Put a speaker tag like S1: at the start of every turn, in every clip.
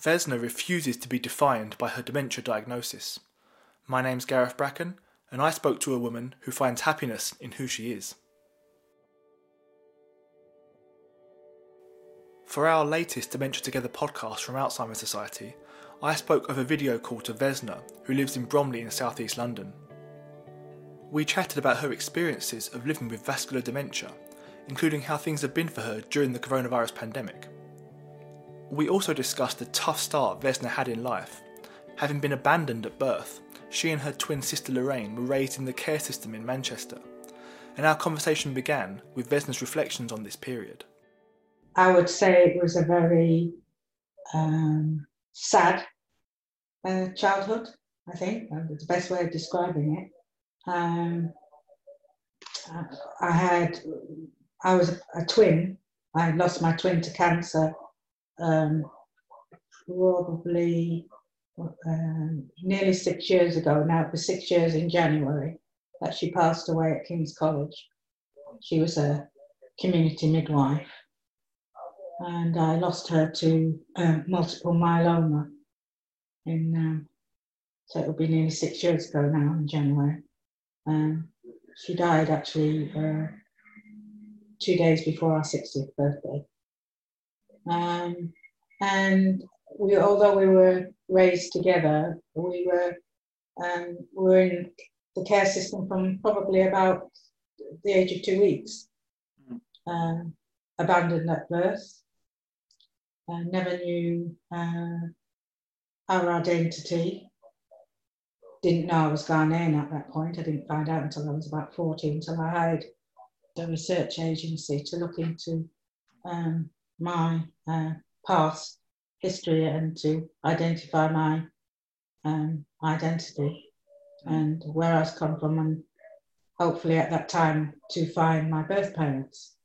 S1: Vesna refuses to be defined by her dementia diagnosis. My name's Gareth Bracken, and I spoke to a woman who finds happiness in who she is. For our latest Dementia Together podcast from Alzheimer's Society, I spoke over video call to Vesna, who lives in Bromley in southeast London. We chatted about her experiences of living with vascular dementia, including how things have been for her during the coronavirus pandemic. We also discussed the tough start Vesna had in life. Having been abandoned at birth, she and her twin sister Lorraine were raised in the care system in Manchester, and our conversation began with Vesna's reflections on this period.
S2: I would say it was a very um, sad uh, childhood, I think. That's the best way of describing it. Um, I had, I was a twin. I lost my twin to cancer um, probably um, nearly six years ago now. It was six years in January that she passed away at King's College. She was a community midwife. And I lost her to uh, multiple myeloma. In, um, so it'll be nearly six years ago now in January. Um, she died actually uh, two days before our 60th birthday. Um, and we, although we were raised together, we were um, we were in the care system from probably about the age of two weeks. Um, abandoned at birth. Uh, never knew uh, our identity. Didn't know I was Ghanaian at that point. I didn't find out until I was about 14, until I hired a research agency to look into um, my uh, past history and to identify my um, identity and where I've come from, and hopefully at that time to find my birth parents.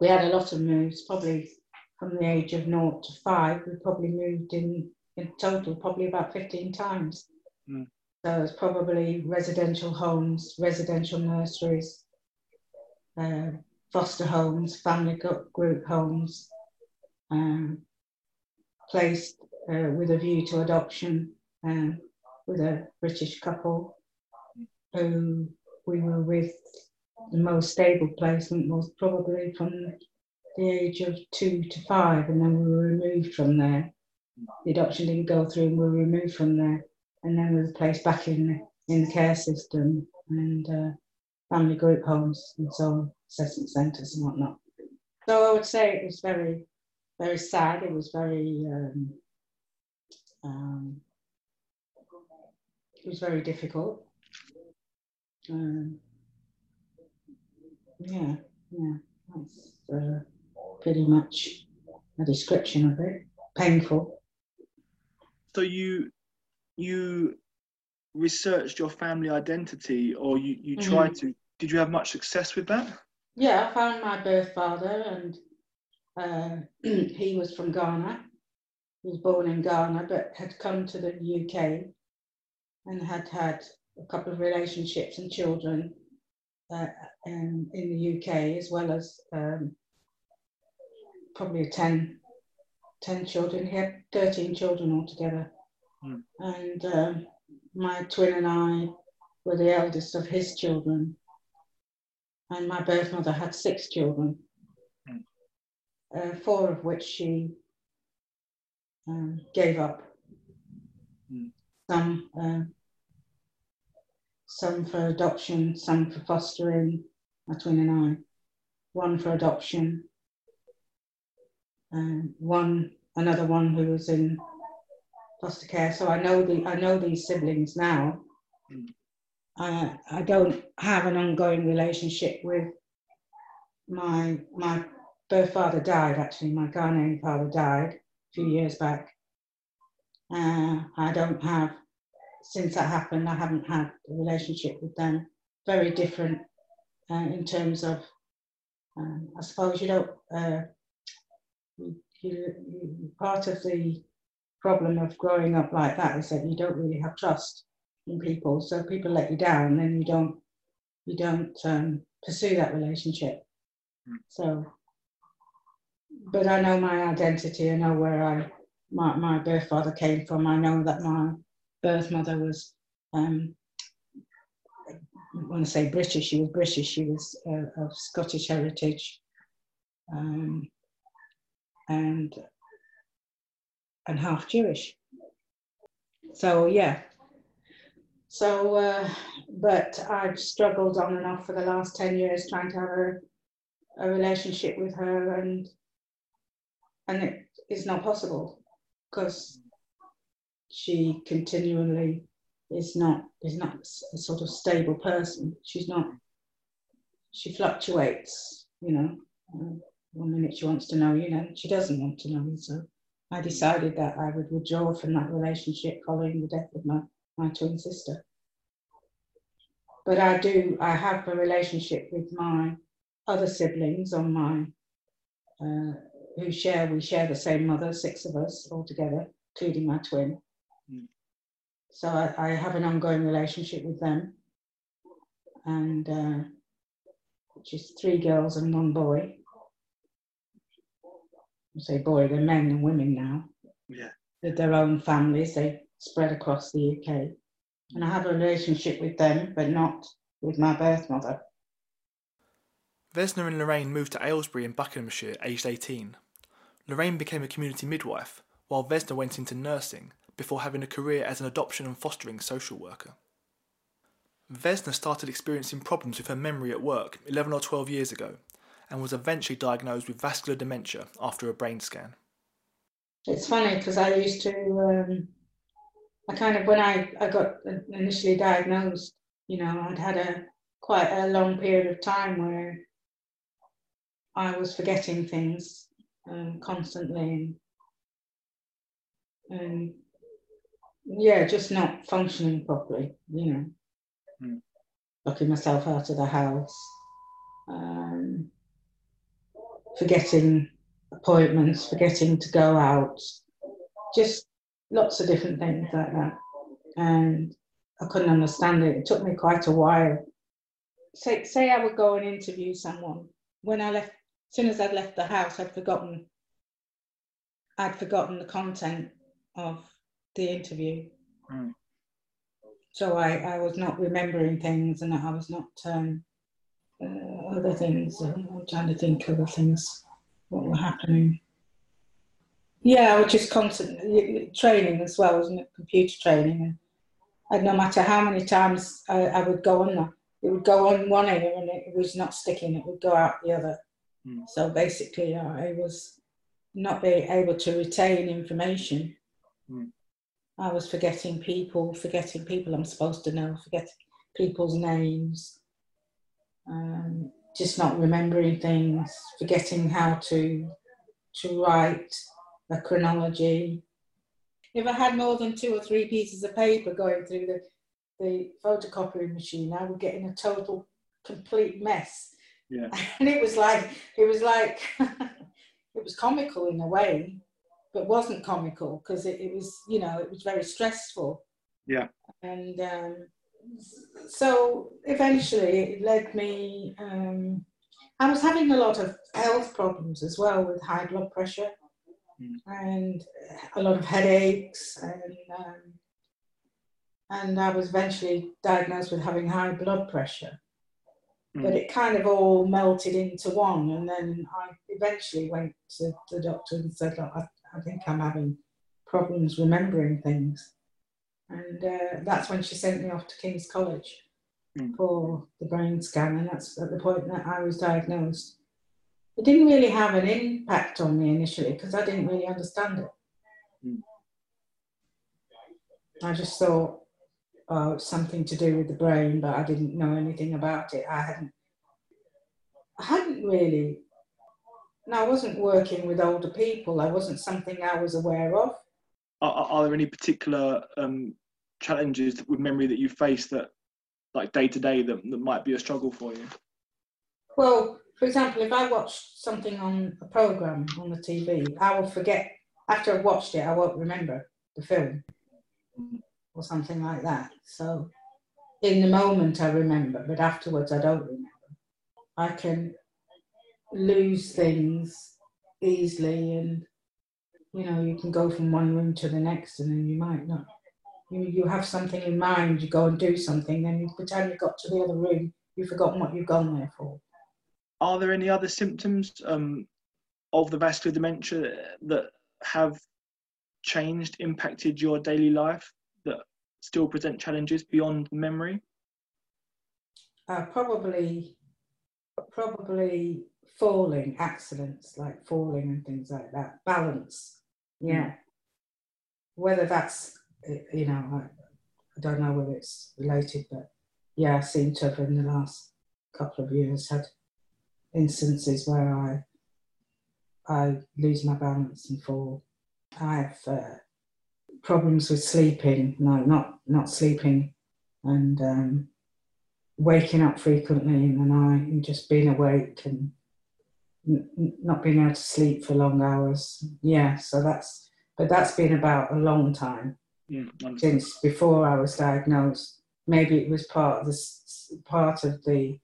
S2: We had a lot of moves, probably from the age of naught to five. We probably moved in in total probably about 15 times. Mm. So it's probably residential homes, residential nurseries, uh, foster homes, family group homes, um, placed uh, with a view to adoption um, with a British couple who we were with. The most stable placement was probably from the age of two to five, and then we were removed from there. The adoption didn't go through, and we were removed from there, and then we were placed back in in the care system and uh, family group homes and so on, assessment centres and whatnot. So I would say it was very very sad. It was very um, um, it was very difficult. Um, yeah, yeah, that's uh, pretty much a description of it. Painful.
S1: So you you researched your family identity, or you you tried mm-hmm. to? Did you have much success with that?
S2: Yeah, I found my birth father and uh, he was from Ghana. He was born in Ghana, but had come to the UK and had had a couple of relationships and children uh, in, in the UK, as well as um, probably 10, 10 children. He had 13 children altogether. Mm. And um, my twin and I were the eldest of his children. And my birth mother had six children uh, four of which she um, gave up. Mm. Some, uh, some for adoption, some for fostering, my twin and I. One for adoption, um, one another one who was in foster care. So I know the I know these siblings now. Mm. I I don't have an ongoing relationship with my my birth father died, actually. My Ghanaian father died a few years back. Uh, I don't have, since that happened, I haven't had a relationship with them. Very different uh, in terms of, um, I suppose you don't, uh, you, you, part of the problem of growing up like that is that you don't really have trust people. So people let you down, then you don't, you don't um, pursue that relationship. Hmm. So but I know my identity. I know where I my, my birth father came from. I know that my birth mother was, um, I want to say British, she was British, she was uh, of Scottish heritage. Um, and and half Jewish. So yeah. So, uh, but I've struggled on and off for the last ten years trying to have a, a relationship with her, and and it is not possible because she continually is not is not a sort of stable person. She's not. She fluctuates, you know. Uh, one minute she wants to know you, know she doesn't want to know you. So I decided that I would withdraw from that relationship following the death of my, my twin sister. But I do, I have a relationship with my other siblings on my, uh, who share, we share the same mother, six of us all together, including my twin. Mm. So I, I, have an ongoing relationship with them. And uh, which is three girls and one boy. I say boy, they're men and women now.
S1: Yeah.
S2: With their own families, they spread across the UK. And I have a relationship with them, but not with my birth mother.
S1: Vesna and Lorraine moved to Aylesbury in Buckinghamshire aged 18. Lorraine became a community midwife, while Vesna went into nursing before having a career as an adoption and fostering social worker. Vesna started experiencing problems with her memory at work 11 or 12 years ago and was eventually diagnosed with vascular dementia after a brain scan.
S2: It's funny because I used to, um, I kind of, when I, I got initially diagnosed, you know, I'd had a quite a long period of time where I was forgetting things um, constantly and, and yeah, just not functioning properly, you know, mm. locking myself out of the house. Um, forgetting appointments, forgetting to go out, just lots of different things like that. And I couldn't understand it. It took me quite a while. Say, say I would go and interview someone. When I left, as soon as I'd left the house, I'd forgotten. I'd forgotten the content of the interview. Mm. So I, I was not remembering things, and I was not um, uh, other things. I'm trying to think of other things what were happening. Yeah, which is constant training as well, wasn't it? Computer training. And no matter how many times I, I, would go on that, it would go on one ear and it was not sticking, it would go out the other. Mm. So basically, I was not being able to retain information. Mm. I was forgetting people, forgetting people I'm supposed to know, forgetting people's names, um, just not remembering things, forgetting how to to write a chronology. If I had more than two or three pieces of paper going through the, the photocopying machine, I would get in a total complete mess.
S1: Yeah.
S2: And it was like it was like it was comical in a way, but wasn't comical because it, it was, you know, it was very stressful.
S1: Yeah.
S2: And um, so eventually it led me, um, I was having a lot of health problems as well with high blood pressure mm. and a lot of headaches and um, and I was eventually diagnosed with having high blood pressure. Mm. But it kind of all melted into one, and then I eventually went to the doctor and said, Look, I, I think I'm having problems remembering things and uh, that's when she sent me off to King's College mm. for the brain scan, and that's at the point that I was diagnosed. It didn't really have an impact on me initially because I didn't really understand it. Mm. I just thought, oh, it's something to do with the brain, but I didn't know anything about it. I hadn't, I hadn't really. No, I wasn't working with older people. I wasn't something I was aware of.
S1: Are, are there any particular um, challenges with memory that you face that like day to day that, that might be a struggle for you
S2: well for example if i watch something on a program on the tv i will forget after i've watched it i won't remember the film or something like that so in the moment i remember but afterwards i don't remember i can lose things easily and you know, you can go from one room to the next and then you might not. You, you have something in mind, you go and do something, then the time you got to the other room, you've forgotten what you've gone there for.
S1: Are there any other symptoms um, of the vascular dementia that have changed, impacted your daily life that still present challenges beyond memory?
S2: Uh, probably, probably falling accidents like falling and things like that. Balance, yeah. Mm. Whether that's you know, I, I don't know whether it's related, but yeah, I seem to have in the last couple of years had instances where I I lose my balance and fall. I have uh, problems with sleeping. No, not not sleeping, and um, waking up frequently in the night and just being awake and n- not being able to sleep for long hours. Yeah, so that's but that's been about a long time mm, since before I was diagnosed. Maybe it was part of the part of the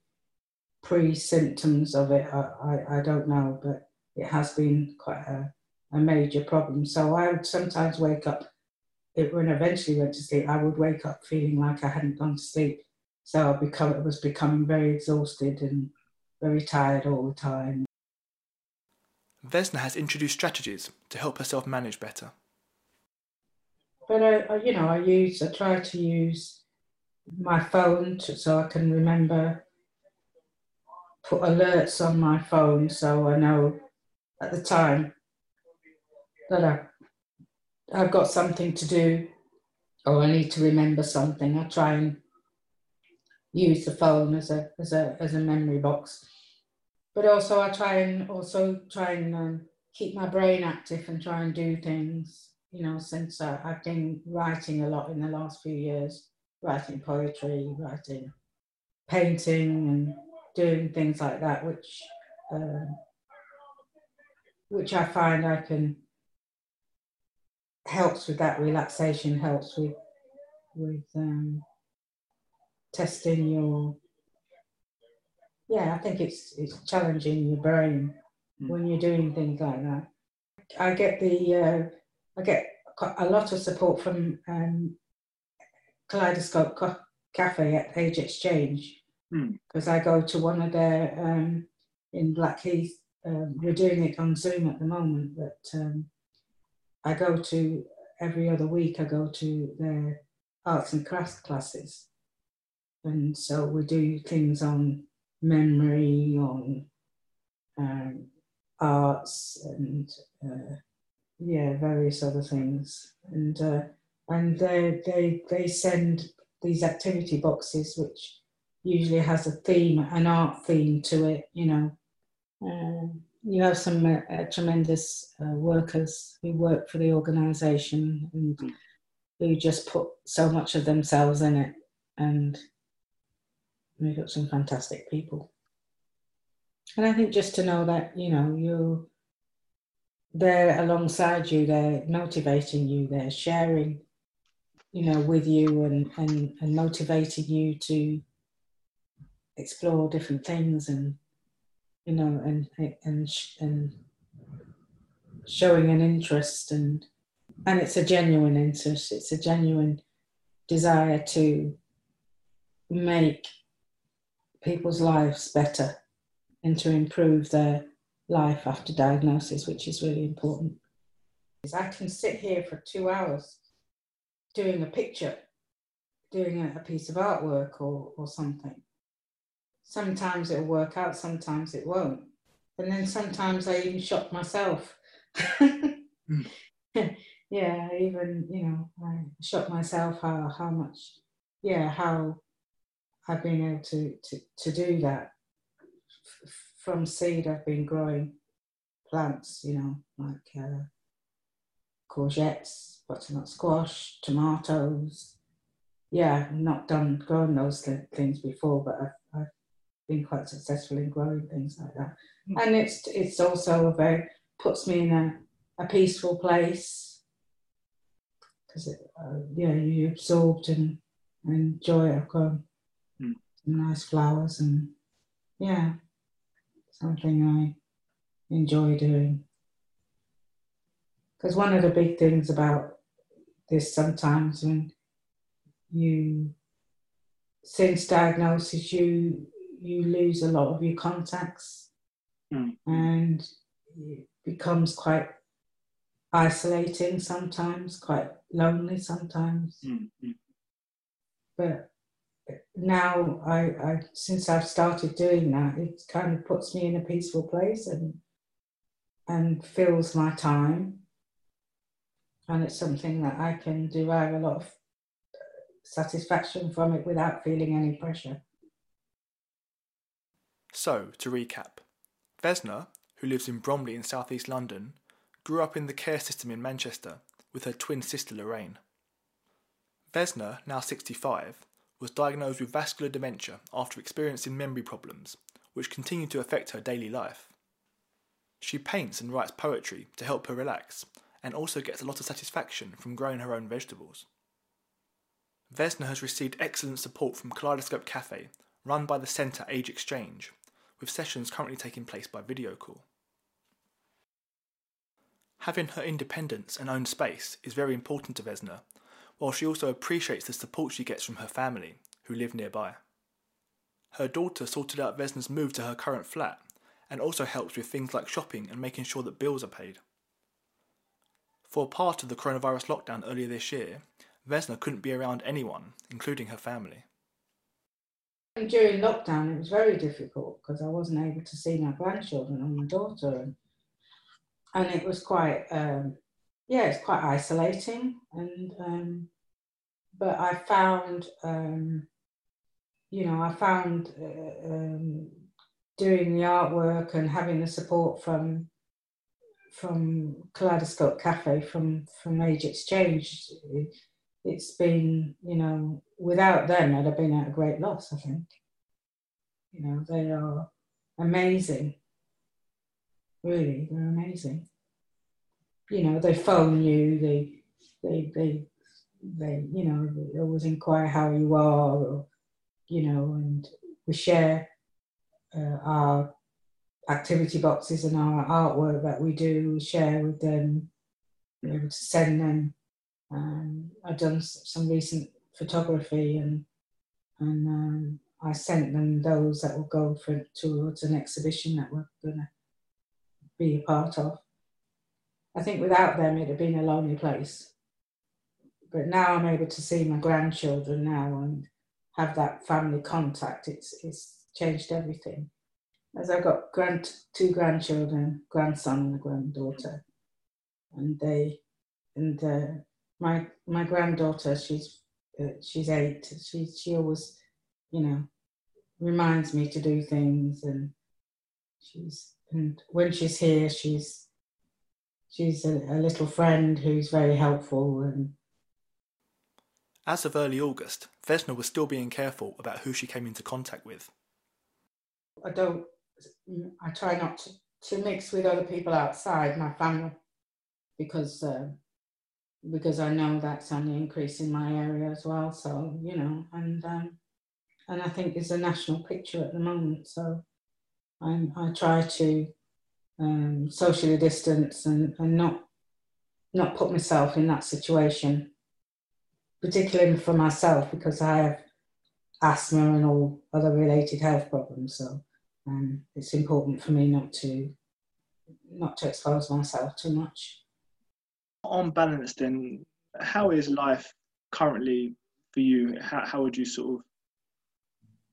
S2: pre-symptoms of it. I, I, I don't know, but it has been quite a, a major problem. So I would sometimes wake up. It, when I eventually went to sleep, I would wake up feeling like I hadn't gone to sleep. So I become, was becoming very exhausted and very tired all the time.
S1: Vesna has introduced strategies to help herself manage better.
S2: But I, I you know, I use, I try to use my phone to, so I can remember, put alerts on my phone so I know at the time that I, I've got something to do or I need to remember something. I try and use the phone as a as a as a memory box but also I try and also try and um, keep my brain active and try and do things. You know, since uh, I've been writing a lot in the last few years, writing poetry, writing, painting, and doing things like that, which um, which I find I can helps with that relaxation, helps with with um, testing your yeah, I think it's it's challenging your brain mm. when you're doing things like that. I get the uh, I get a lot of support from um, Kaleidoscope Co- Cafe at Age Exchange because mm. I go to one of their um, in Blackheath. Um, we're doing it on Zoom at the moment, but um, I go to every other week. I go to their arts and crafts classes, and so we do things on memory, on um, arts, and uh, yeah, various other things. And uh, and they they they send these activity boxes, which usually has a theme, an art theme to it. You know, um, you have some uh, uh, tremendous uh, workers who work for the organisation and who just put so much of themselves in it and we've got some fantastic people. And I think just to know that, you know, you're there alongside you, they're motivating you, they're sharing, you know, with you and, and, and motivating you to explore different things and, you know, and, and, and showing an interest and, and it's a genuine interest, it's a genuine desire to make people's lives better and to improve their life after diagnosis, which is really important. I can sit here for two hours doing a picture, doing a, piece of artwork or, or something. Sometimes it'll work out, sometimes it won't. And then sometimes I even shock myself. mm. yeah, even, you know, I shock myself how, how much, yeah, how I've been able to, to, to do that. F- from seed, I've been growing plants, you know, like uh, courgettes, butternut squash, tomatoes. Yeah, I've not done growing those things before, but I've been quite successful in growing things like that. Mm. And it's it's also very puts me in a, a peaceful place because uh, yeah, you absorbed and, and enjoy it. I've grown nice flowers and yeah, something I enjoy doing. Because one of the big things about this sometimes when you, since diagnosis, you you lose a lot of your contacts,
S1: mm.
S2: and it becomes quite isolating sometimes, quite lonely sometimes.
S1: Mm.
S2: But now I, I since I've started doing that, it kind of puts me in a peaceful place and and fills my time. And it's something that I can derive a lot of satisfaction from it without feeling any pressure.
S1: So, to recap, Vesna, who lives in Bromley in southeast London, grew up in the care system in Manchester with her twin sister Lorraine. Vesna, now 65, was diagnosed with vascular dementia after experiencing memory problems, which continued to affect her daily life. She paints and writes poetry to help her relax, and also gets a lot of satisfaction from growing her own vegetables. Vesna has received excellent support from Kaleidoscope Cafe, run by the Centre Age Exchange, with sessions currently taking place by video call. Having her independence and own space is very important to Vesna, while she also appreciates the support she gets from her family, who live nearby. Her daughter sorted out Vesna's move to her current flat and also helps with things like shopping and making sure that bills are paid. For part of the coronavirus lockdown earlier this year, Vesna couldn't be around anyone, including her family.
S2: During lockdown, it was very difficult because I wasn't able to see my grandchildren and my daughter, and, and it was quite, um, yeah, it's quite isolating. And um, but I found, um, you know, I found uh, um, doing the artwork and having the support from from Kaleidoscope Cafe from from Age Exchange. It, it's been, you know, without them, I'd have been at a great loss, I think. You know, they are amazing. Really, they're amazing. You know, they phone you, they, they, they, they, you know, they always inquire how you are, or, you know, and we share uh, our activity boxes and our artwork that we do, we share with them, we're able to send them um, I've done some recent photography and and um, I sent them those that will go for towards an exhibition that we're going to be a part of. I think without them it'd have been a lonely place. But now I'm able to see my grandchildren now and have that family contact. It's it's changed everything. As I got grand two grandchildren, grandson and a granddaughter, and they and uh, my my granddaughter, she's uh, she's eight. She she always, you know, reminds me to do things, and she's and when she's here, she's she's a, a little friend who's very helpful and.
S1: As of early August, Vesna was still being careful about who she came into contact with.
S2: I don't. I try not to, to mix with other people outside my family because uh, because I know that's on the increase in my area as well. So you know, and um, and I think it's a national picture at the moment. So I'm, I try to um, socially distance and, and not not put myself in that situation, particularly for myself because I have asthma and all other related health problems. So um, it's important for me not to not to expose myself too much
S1: on balance, then, how is life currently for you? How, how would you sort of,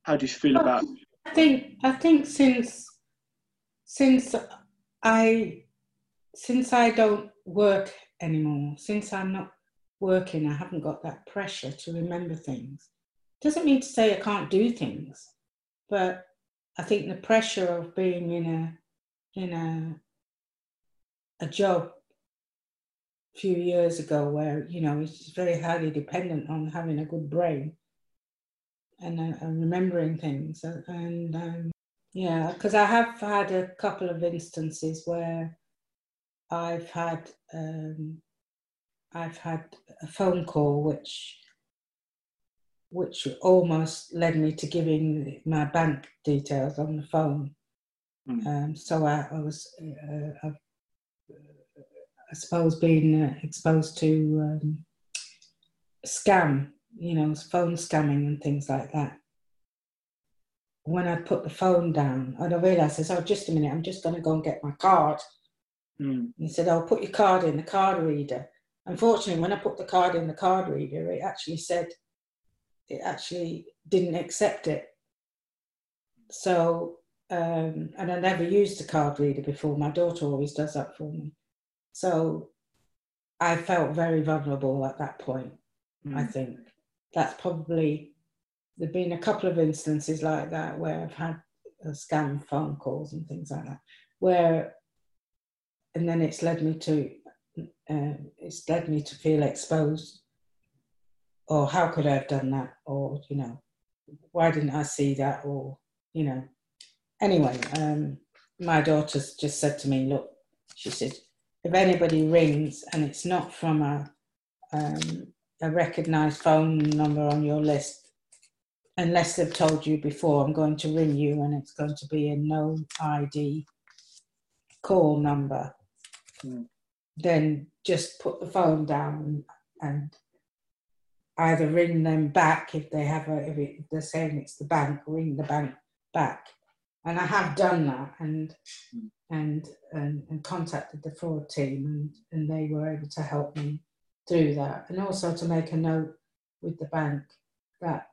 S1: how do you feel about?
S2: I think I think since since I since I don't work anymore, since I'm not working, I haven't got that pressure to remember things. Doesn't mean to say I can't do things, but I think the pressure of being in a in a a job few years ago where you know it's very highly dependent on having a good brain and, uh, and remembering things and um, yeah because i have had a couple of instances where i've had um, i've had a phone call which which almost led me to giving my bank details on the phone mm. um, so I, I was uh, I suppose being uh, exposed to um, scam, you know, phone scamming and things like that. When I put the phone down, and I realised, I said, "Oh, just a minute, I'm just going to go and get my card."
S1: Mm.
S2: He said, "I'll put your card in the card reader." Unfortunately, when I put the card in the card reader, it actually said it actually didn't accept it. So, um, and I never used a card reader before. My daughter always does that for me. So, I felt very vulnerable at that point.
S1: Mm.
S2: I think that's probably there've been a couple of instances like that where I've had uh, scam phone calls and things like that, where and then it's led me to uh, it's led me to feel exposed. Or how could I have done that? Or you know, why didn't I see that? Or you know, anyway, um, my daughter's just said to me, look, she said, if anybody rings and it's not from a um, a recognised phone number on your list, unless they've told you before, I'm going to ring you and it's going to be a no ID call number,
S1: Mm.
S2: then just put the phone down and either ring them back if they have a, if, it, if they're saying it's the bank, ring the bank back. And I have done that and
S1: Mm.
S2: and and, and contacted the fraud team and, and they were able to help me through that. And also to make a note with the bank that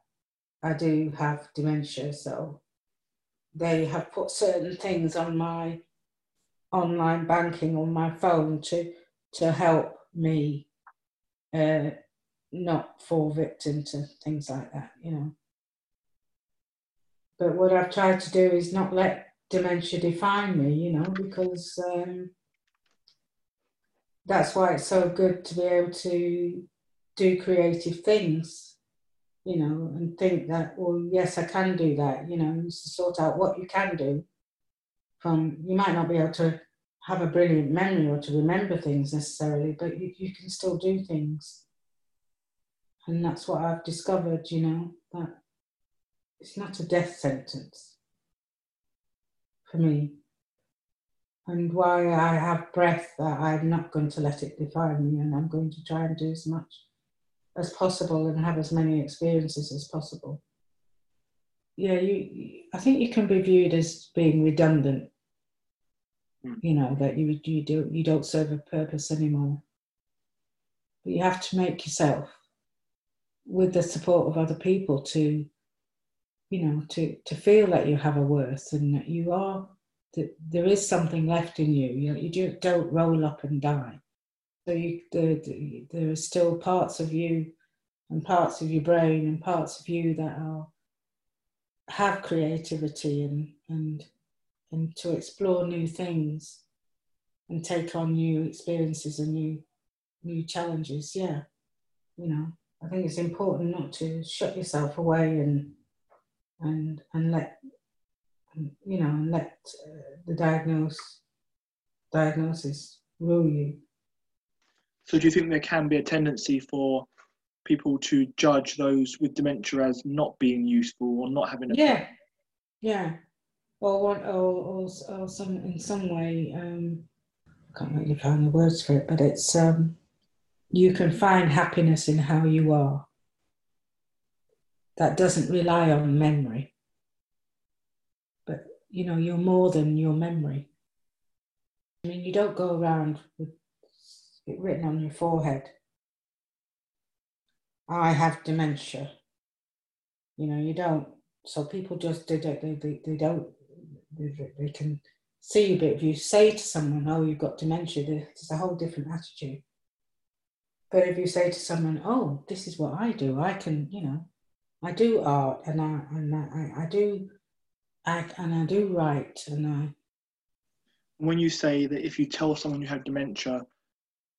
S2: I do have dementia, so they have put certain things on my online banking on my phone to to help me uh, not fall victim to things like that, you know. But what I've tried to do is not let dementia define me, you know, because um, that's why it's so good to be able to do creative things, you know, and think that, well, yes, I can do that, you know, to sort out what you can do. From you might not be able to have a brilliant memory or to remember things necessarily, but you, you can still do things. And that's what I've discovered, you know, that it's not a death sentence for me. And why I have breath, that I'm not going to let it define me, and I'm going to try and do as much as possible and have as many experiences as possible. Yeah, you. I think you can be viewed as being redundant.
S1: Mm.
S2: You know that you you do you don't serve a purpose anymore. But you have to make yourself, with the support of other people, to you know to to feel that you have a worth and that you are that there is something left in you. You, you do, don't roll up and die. So you, the, the, there are still parts of you and parts of your brain and parts of you that are have creativity and and and to explore new things and take on new experiences and new new challenges. Yeah, you know, I think it's important not to shut yourself away and and and let you know and let uh, the diagnose diagnosis rule you.
S1: So, do you think there can be a tendency for people to judge those with dementia as not being useful or not having a
S2: Yeah, yeah, or one or, or, or some in some way. Um, I can't really find the words for it, but it's um, you can find happiness in how you are. That doesn't rely on memory, but you know you're more than your memory. I mean, you don't go around with it written on your forehead. I have dementia. You know, you don't. So people just they don't they, they, they don't they, they can see. you, But if you say to someone, "Oh, you've got dementia," there's a whole different attitude. But if you say to someone, "Oh, this is what I do. I can," you know, I do art and I and I, I do act and I do write and I
S1: When you say that if you tell someone you have dementia,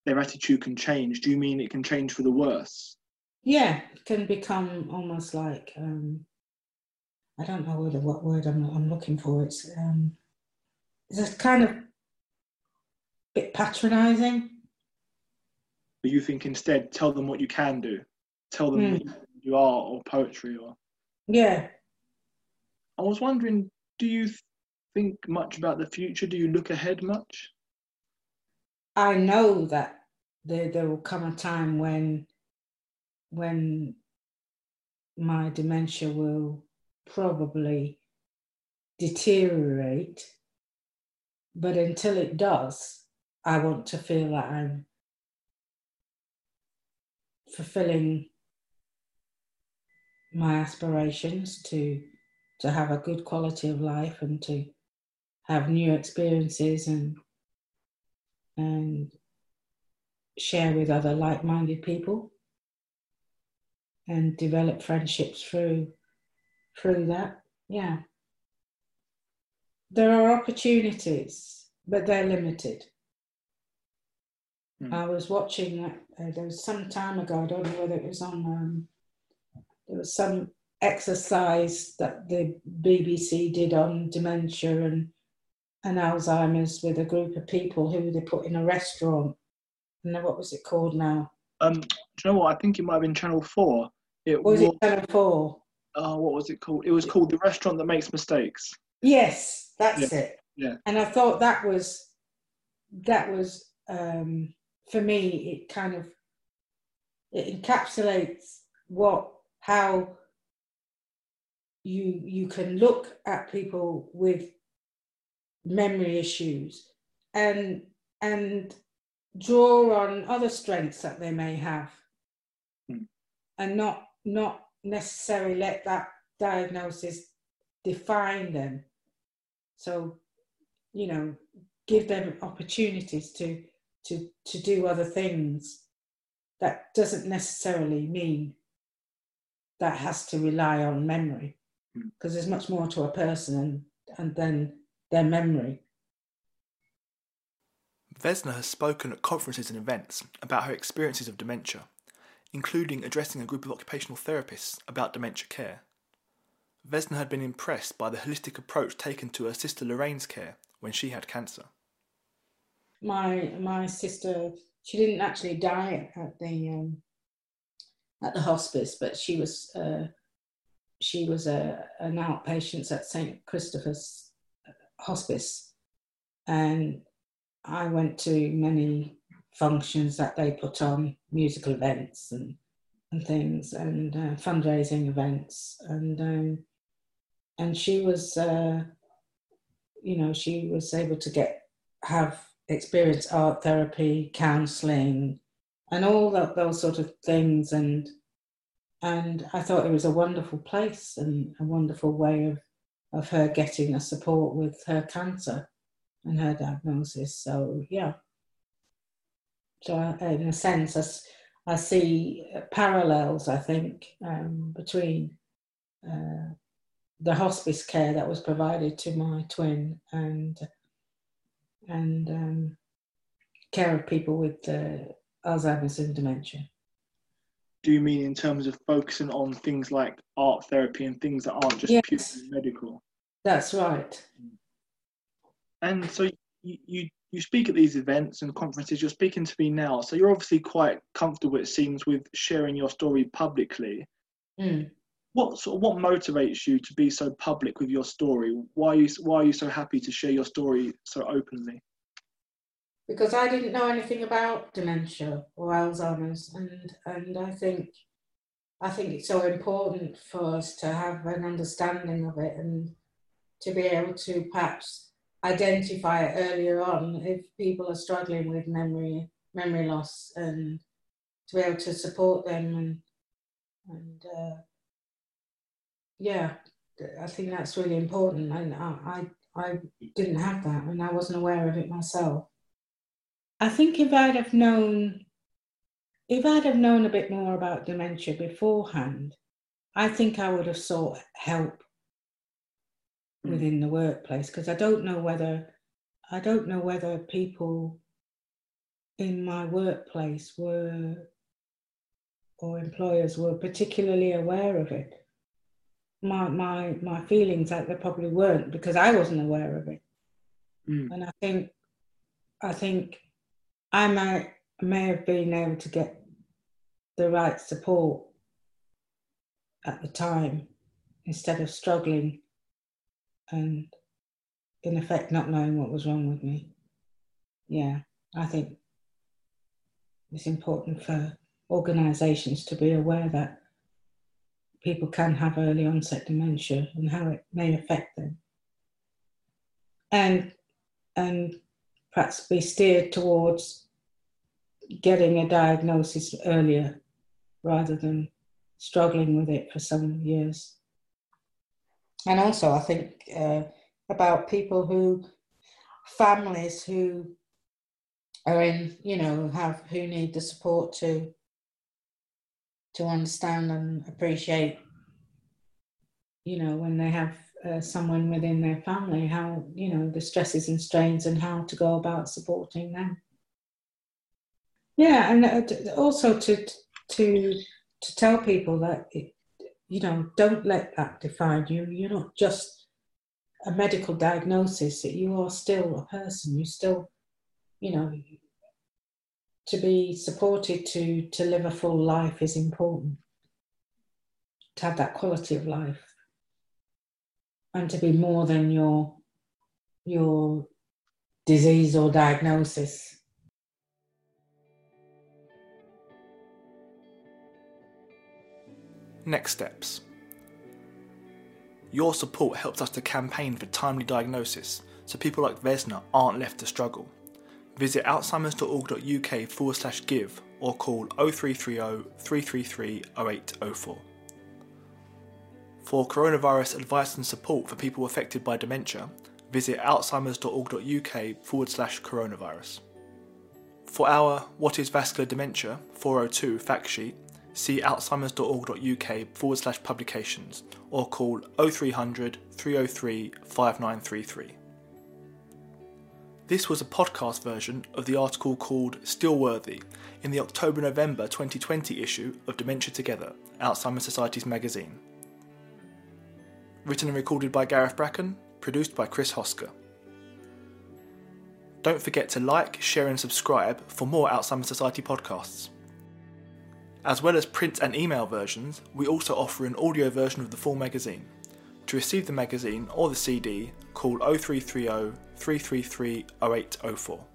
S1: their attitude can change, do you mean it can change for the worse?
S2: yeah it can become almost like um, I don't know whether what word I'm, I'm looking for. It's um, it's a kind of bit patronising.
S1: But you think instead, tell them what you can do, tell them
S2: Mm.
S1: You do art or poetry or.
S2: Yeah,
S1: I was wondering, do you think much about the future? Do you look ahead much?
S2: I know that there, there will come a time when when my dementia will probably deteriorate. But until it does, I want to feel that I'm fulfilling my aspirations to to have a good quality of life and to have new experiences and and share with other like-minded people and develop friendships through through that. Yeah. There are opportunities but they're limited. Mm. i was watching uh, there was some time ago i don't know whether it was on um, there was some exercise that the bbc did on dementia and and alzheimer's with a group of people who they put in a restaurant and what was it called now
S1: um, do you know what? I think it might have been Channel Four.
S2: It was, was it Channel Four.
S1: Oh, what was it called? It was called The Restaurant That Makes Mistakes.
S2: Yes, that's
S1: yeah.
S2: it.
S1: Yeah.
S2: And I thought that was that was um, for me. It kind of it encapsulates what how you you can look at people with memory issues and and draw on other strengths that they may have mm. and not not necessarily let that diagnosis define them so you know give them opportunities to to to do other things that doesn't necessarily mean that has to rely on memory because mm. there's much more to a person and, and then their memory
S1: Vesna has spoken at conferences and events about her experiences of dementia, including addressing a group of occupational therapists about dementia care. Vesna had been impressed by the holistic approach taken to her sister Lorraine's care when she had cancer.
S2: My my sister, she didn't actually die at the um, at the hospice, but she was uh, she was a, an outpatient at St Christopher's Hospice, and I went to many functions that they put on, musical events and and things, and uh, fundraising events, and um, and she was, uh, you know, she was able to get have experience art therapy, counselling, and all that those sort of things, and and I thought it was a wonderful place and a wonderful way of of her getting a support with her cancer and her diagnosis. So yeah. So in a sense, I, I see parallels. I think um, between uh, the hospice care that was provided to my twin and and um, care of people with uh, Alzheimer's and dementia.
S1: Do you mean in terms of focusing on things like art therapy and things that aren't just yes. purely medical?
S2: That's right.
S1: And so you, you you speak at these events and conferences. You're speaking to me now, so you're obviously quite comfortable. It seems with sharing your story publicly.
S2: Mm.
S1: What sort of, what motivates you to be so public with your story? Why are you why are you so happy to share your story so openly?
S2: Because I didn't know anything about dementia or Alzheimer's, and and I think I think it's so important for us to have an understanding of it and to be able to perhaps identify it earlier on if people are struggling with memory memory loss and to be able to support them and and uh, yeah I think that's really important and I, I I didn't have that and I wasn't aware of it myself I think if I'd have known if I'd have known a bit more about dementia beforehand I think I would have sought help Mm. within the workplace because I don't know whether I don't know whether people in my workplace were or employers were particularly aware of it. My my my feelings that they probably weren't because I wasn't aware of it. Mm. And I think I think I might may have been able to get the right support at the time instead of struggling and in effect not knowing what was wrong with me. Yeah, I think it's important for organisations to be aware that people can have early onset dementia and how it may affect them. And, and perhaps be steered towards getting a diagnosis earlier rather than struggling with it for some years. And also, I think uh, about people who, families who are in, you know, have who need the support to to understand and appreciate, you know, when they have uh, someone within their family, how, you know, the stresses and strains and how to go about supporting them. Yeah, and uh, also to to to tell people that it, you know don't let that define you. You're not just a medical diagnosis; that you are still a person. You still, you know, to be supported to to live a full life is important to have that quality of life and to be more than your your disease or diagnosis
S1: next steps your support helps us to campaign for timely diagnosis so people like Vesna aren't left to struggle visit alzheimers.org.uk forward slash give or call 0330 333 0804. For coronavirus advice and support for people affected by dementia, visit alzheimers.org.uk forward slash coronavirus. For our What is Vascular Dementia 402 fact sheet, see alzheimers.org.uk forward slash publications or call 0300 303 5933. This was a podcast version of the article called Still Worthy in the October November 2020 issue of Dementia Together, Alzheimer's Society's magazine. Written and recorded by Gareth Bracken, produced by Chris Hosker. Don't forget to like, share, and subscribe for more Alzheimer's Society podcasts. As well as print and email versions, we also offer an audio version of the full magazine. To receive the magazine or the CD, call 0330 333 0804.